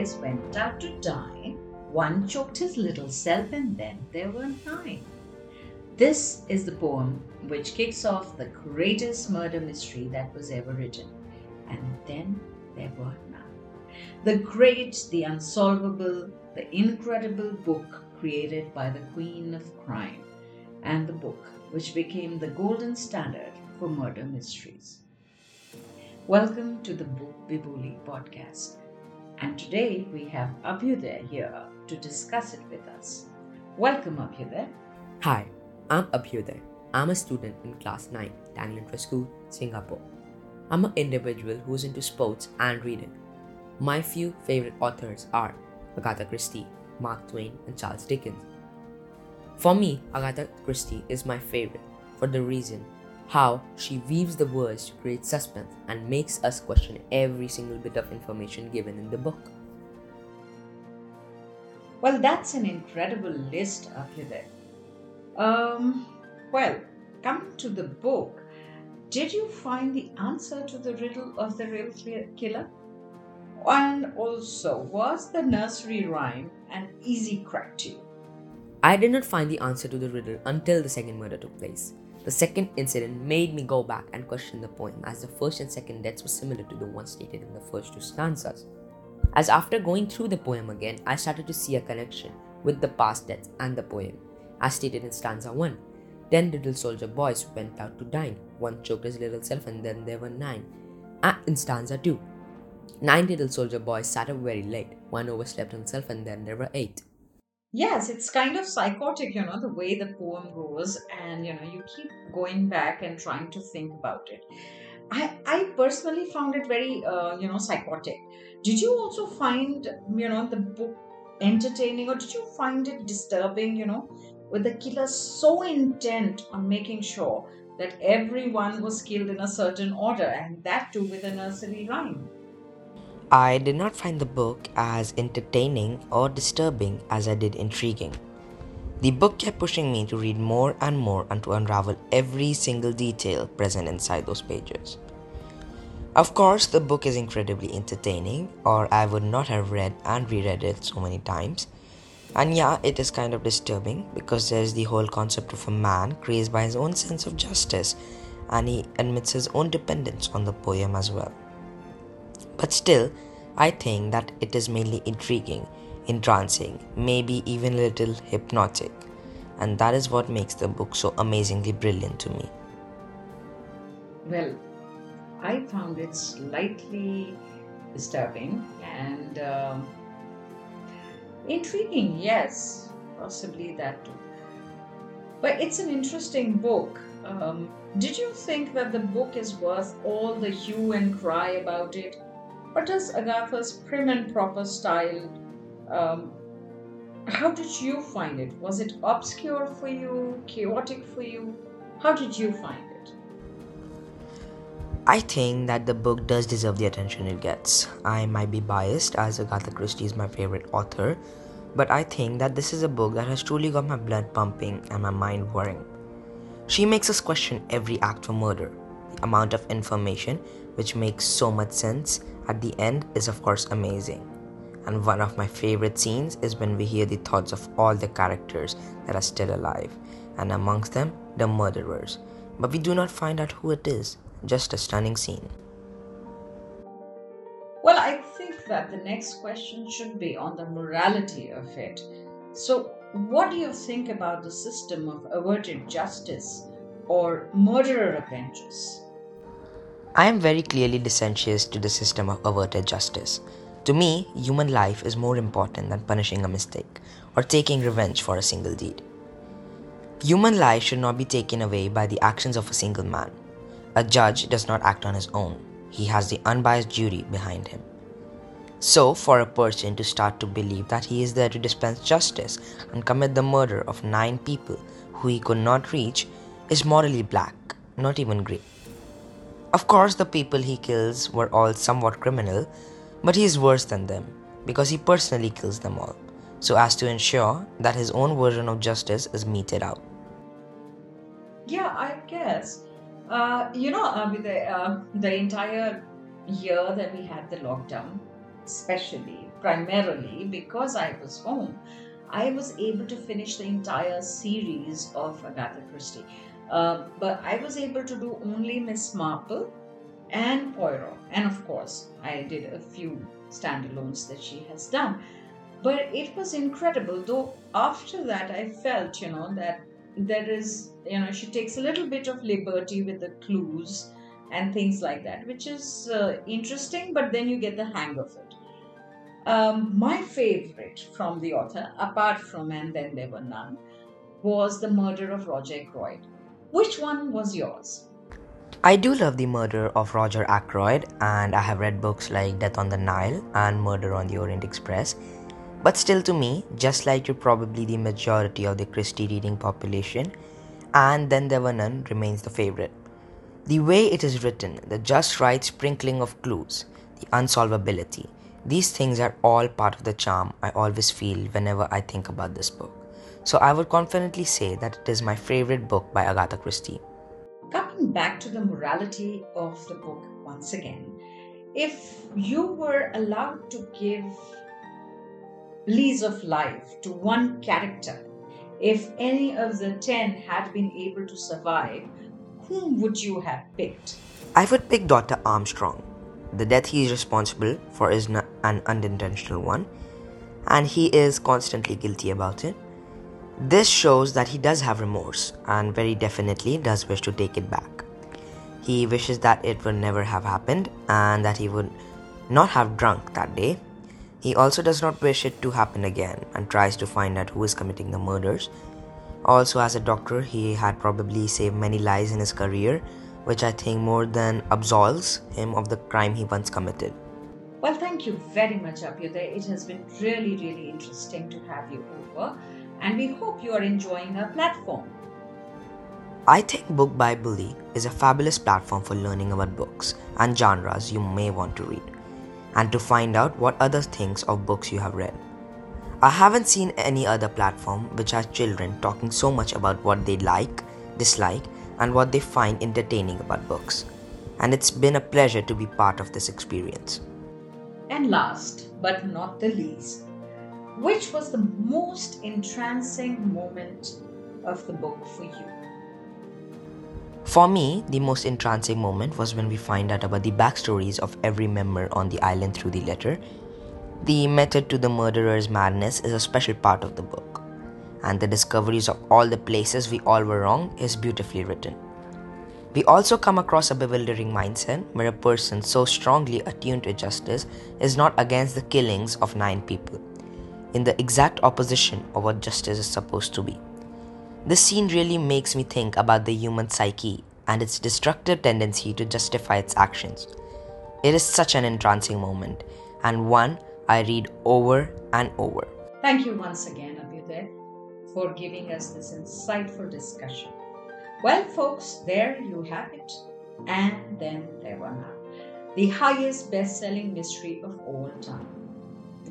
Boys went out to dine. One choked his little self, and then there were nine. This is the poem which kicks off the greatest murder mystery that was ever written. And then there were none. The great, the unsolvable, the incredible book created by the Queen of Crime, and the book which became the golden standard for murder mysteries. Welcome to the Book Vibuli podcast. And today we have Abhyuday here to discuss it with us. Welcome, Abhyuday. Hi, I'm Abhyuday. I'm a student in class 9, Daniel School, Singapore. I'm an individual who's into sports and reading. My few favorite authors are Agatha Christie, Mark Twain, and Charles Dickens. For me, Agatha Christie is my favorite for the reason how she weaves the words to create suspense and makes us question every single bit of information given in the book. Well, that's an incredible list, Abhyuday. Um, well, coming to the book, did you find the answer to the riddle of the real killer? And also, was the nursery rhyme an easy crack to you? I did not find the answer to the riddle until the second murder took place. The second incident made me go back and question the poem, as the first and second deaths were similar to the ones stated in the first two stanzas. As after going through the poem again, I started to see a connection with the past deaths and the poem, as stated in stanza 1. Ten little soldier boys went out to dine. One choked his little self, and then there were nine. And in stanza 2, nine little soldier boys sat up very late. One overslept himself, and then there were eight. Yes, it's kind of psychotic, you know, the way the poem goes, and you know, you keep going back and trying to think about it. I, I personally found it very, uh, you know, psychotic. Did you also find, you know, the book entertaining, or did you find it disturbing, you know, with the killer so intent on making sure that everyone was killed in a certain order, and that too with a nursery rhyme? I did not find the book as entertaining or disturbing as I did intriguing. The book kept pushing me to read more and more and to unravel every single detail present inside those pages. Of course, the book is incredibly entertaining, or I would not have read and reread it so many times. And yeah, it is kind of disturbing because there's the whole concept of a man crazed by his own sense of justice, and he admits his own dependence on the poem as well. But still, I think that it is mainly intriguing, entrancing, maybe even a little hypnotic, and that is what makes the book so amazingly brilliant to me. Well, I found it slightly disturbing and uh, intriguing, yes, possibly that too. But it's an interesting book. Um, did you think that the book is worth all the hue and cry about it? What is Agatha's prim and proper style? Um, how did you find it? Was it obscure for you, chaotic for you? How did you find it? I think that the book does deserve the attention it gets. I might be biased as Agatha Christie is my favorite author, but I think that this is a book that has truly got my blood pumping and my mind whirring. She makes us question every act of murder, the amount of information which makes so much sense at the end is, of course, amazing. And one of my favorite scenes is when we hear the thoughts of all the characters that are still alive, and amongst them, the murderers. But we do not find out who it is, just a stunning scene. Well, I think that the next question should be on the morality of it. So, what do you think about the system of averted justice or murderer avengers? I am very clearly dissentious to the system of averted justice. To me, human life is more important than punishing a mistake or taking revenge for a single deed. Human life should not be taken away by the actions of a single man. A judge does not act on his own, he has the unbiased jury behind him. So, for a person to start to believe that he is there to dispense justice and commit the murder of nine people who he could not reach is morally black, not even grey. Of course, the people he kills were all somewhat criminal, but he is worse than them because he personally kills them all, so as to ensure that his own version of justice is meted out. Yeah, I guess. Uh, you know, uh, the, uh, the entire year that we had the lockdown, especially, primarily because I was home, I was able to finish the entire series of Agatha Christie. Uh, but I was able to do only Miss Marple and Poirot. And of course, I did a few standalones that she has done. But it was incredible, though after that, I felt, you know, that there is, you know, she takes a little bit of liberty with the clues and things like that, which is uh, interesting, but then you get the hang of it. Um, my favorite from the author, apart from And Then There Were None, was The Murder of Roger Ackroyd. Which one was yours? I do love the murder of Roger Ackroyd, and I have read books like Death on the Nile and Murder on the Orient Express. But still, to me, just like you, probably the majority of the Christie reading population, and then there were none remains the favorite. The way it is written, the just right sprinkling of clues, the unsolvability, these things are all part of the charm I always feel whenever I think about this book. So I would confidently say that it is my favorite book by Agatha Christie. Coming back to the morality of the book once again, if you were allowed to give lease of life to one character, if any of the ten had been able to survive, whom would you have picked? I would pick Dr. Armstrong. The death he is responsible for is an unintentional one, and he is constantly guilty about it. This shows that he does have remorse and very definitely does wish to take it back. He wishes that it would never have happened and that he would not have drunk that day. He also does not wish it to happen again and tries to find out who is committing the murders. Also, as a doctor, he had probably saved many lives in his career, which I think more than absolves him of the crime he once committed. Well, thank you very much, Abhyuday. It has been really, really interesting to have you over and we hope you are enjoying our platform. I think Book by Bully is a fabulous platform for learning about books and genres you may want to read, and to find out what other things of books you have read. I haven't seen any other platform which has children talking so much about what they like, dislike, and what they find entertaining about books. And it's been a pleasure to be part of this experience. And last but not the least, which was the most entrancing moment of the book for you? For me, the most entrancing moment was when we find out about the backstories of every member on the island through the letter. The method to the murderer's madness is a special part of the book, and the discoveries of all the places we all were wrong is beautifully written. We also come across a bewildering mindset where a person so strongly attuned to justice is not against the killings of nine people in the exact opposition of what justice is supposed to be. This scene really makes me think about the human psyche and its destructive tendency to justify its actions. It is such an entrancing moment, and one I read over and over. Thank you once again, Abhyuday, for giving us this insightful discussion. Well, folks, there you have it. And then there were none. The highest best selling mystery of all time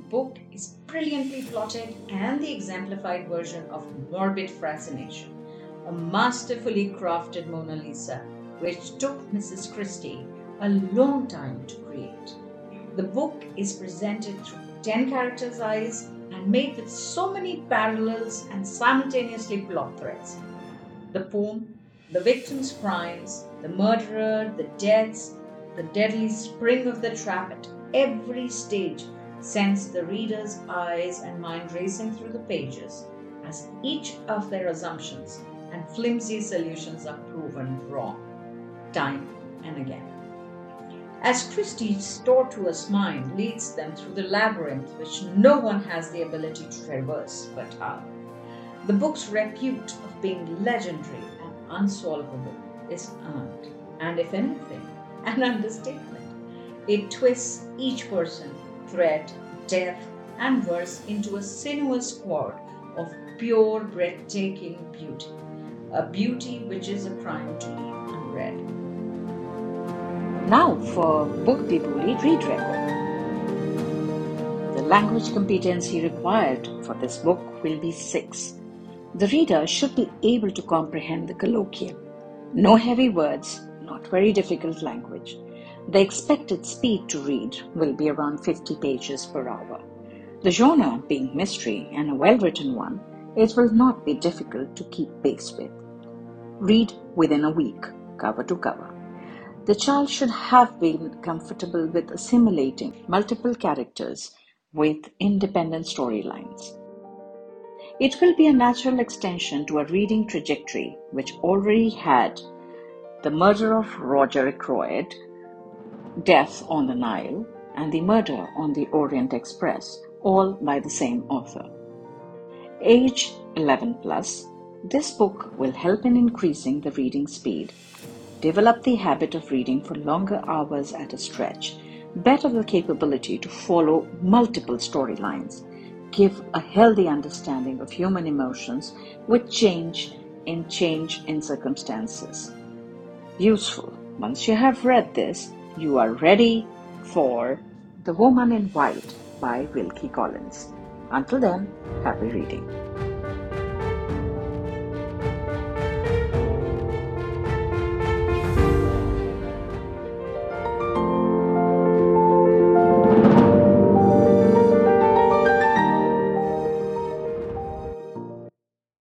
book is brilliantly plotted and the exemplified version of morbid fascination, a masterfully crafted Mona Lisa, which took Mrs. Christie a long time to create. The book is presented through 10 characters' eyes and made with so many parallels and simultaneously plot threads. The poem, the victim's crimes, the murderer, the deaths, the deadly spring of the trap at every stage sends the reader's eyes and mind racing through the pages as each of their assumptions and flimsy solutions are proven wrong, time and again. As Christie's tortuous mind leads them through the labyrinth which no one has the ability to traverse but her, the book's repute of being legendary and unsolvable is earned, and if anything, an understatement. It twists each person thread, depth, and verse into a sinuous cord of pure, breathtaking beauty, a beauty which is a crime to leave unread. Now for Book Bibuli Read Record. The language competency required for this book will be six. The reader should be able to comprehend the colloquial. No heavy words, not very difficult language. The expected speed to read will be around 50 pages per hour. The genre being mystery and a well written one, it will not be difficult to keep pace with. Read within a week, cover to cover. The child should have been comfortable with assimilating multiple characters with independent storylines. It will be a natural extension to a reading trajectory which already had The Murder of Roger Ackroyd, Death on the Nile, and The Murder on the Orient Express, all by the same author. Age 11 plus, this book will help in increasing the reading speed, develop the habit of reading for longer hours at a stretch, better the capability to follow multiple storylines, give a healthy understanding of human emotions with change in change in circumstances. Useful. Once you have read this, you are ready for The Woman in White by Wilkie Collins. Until then, happy reading.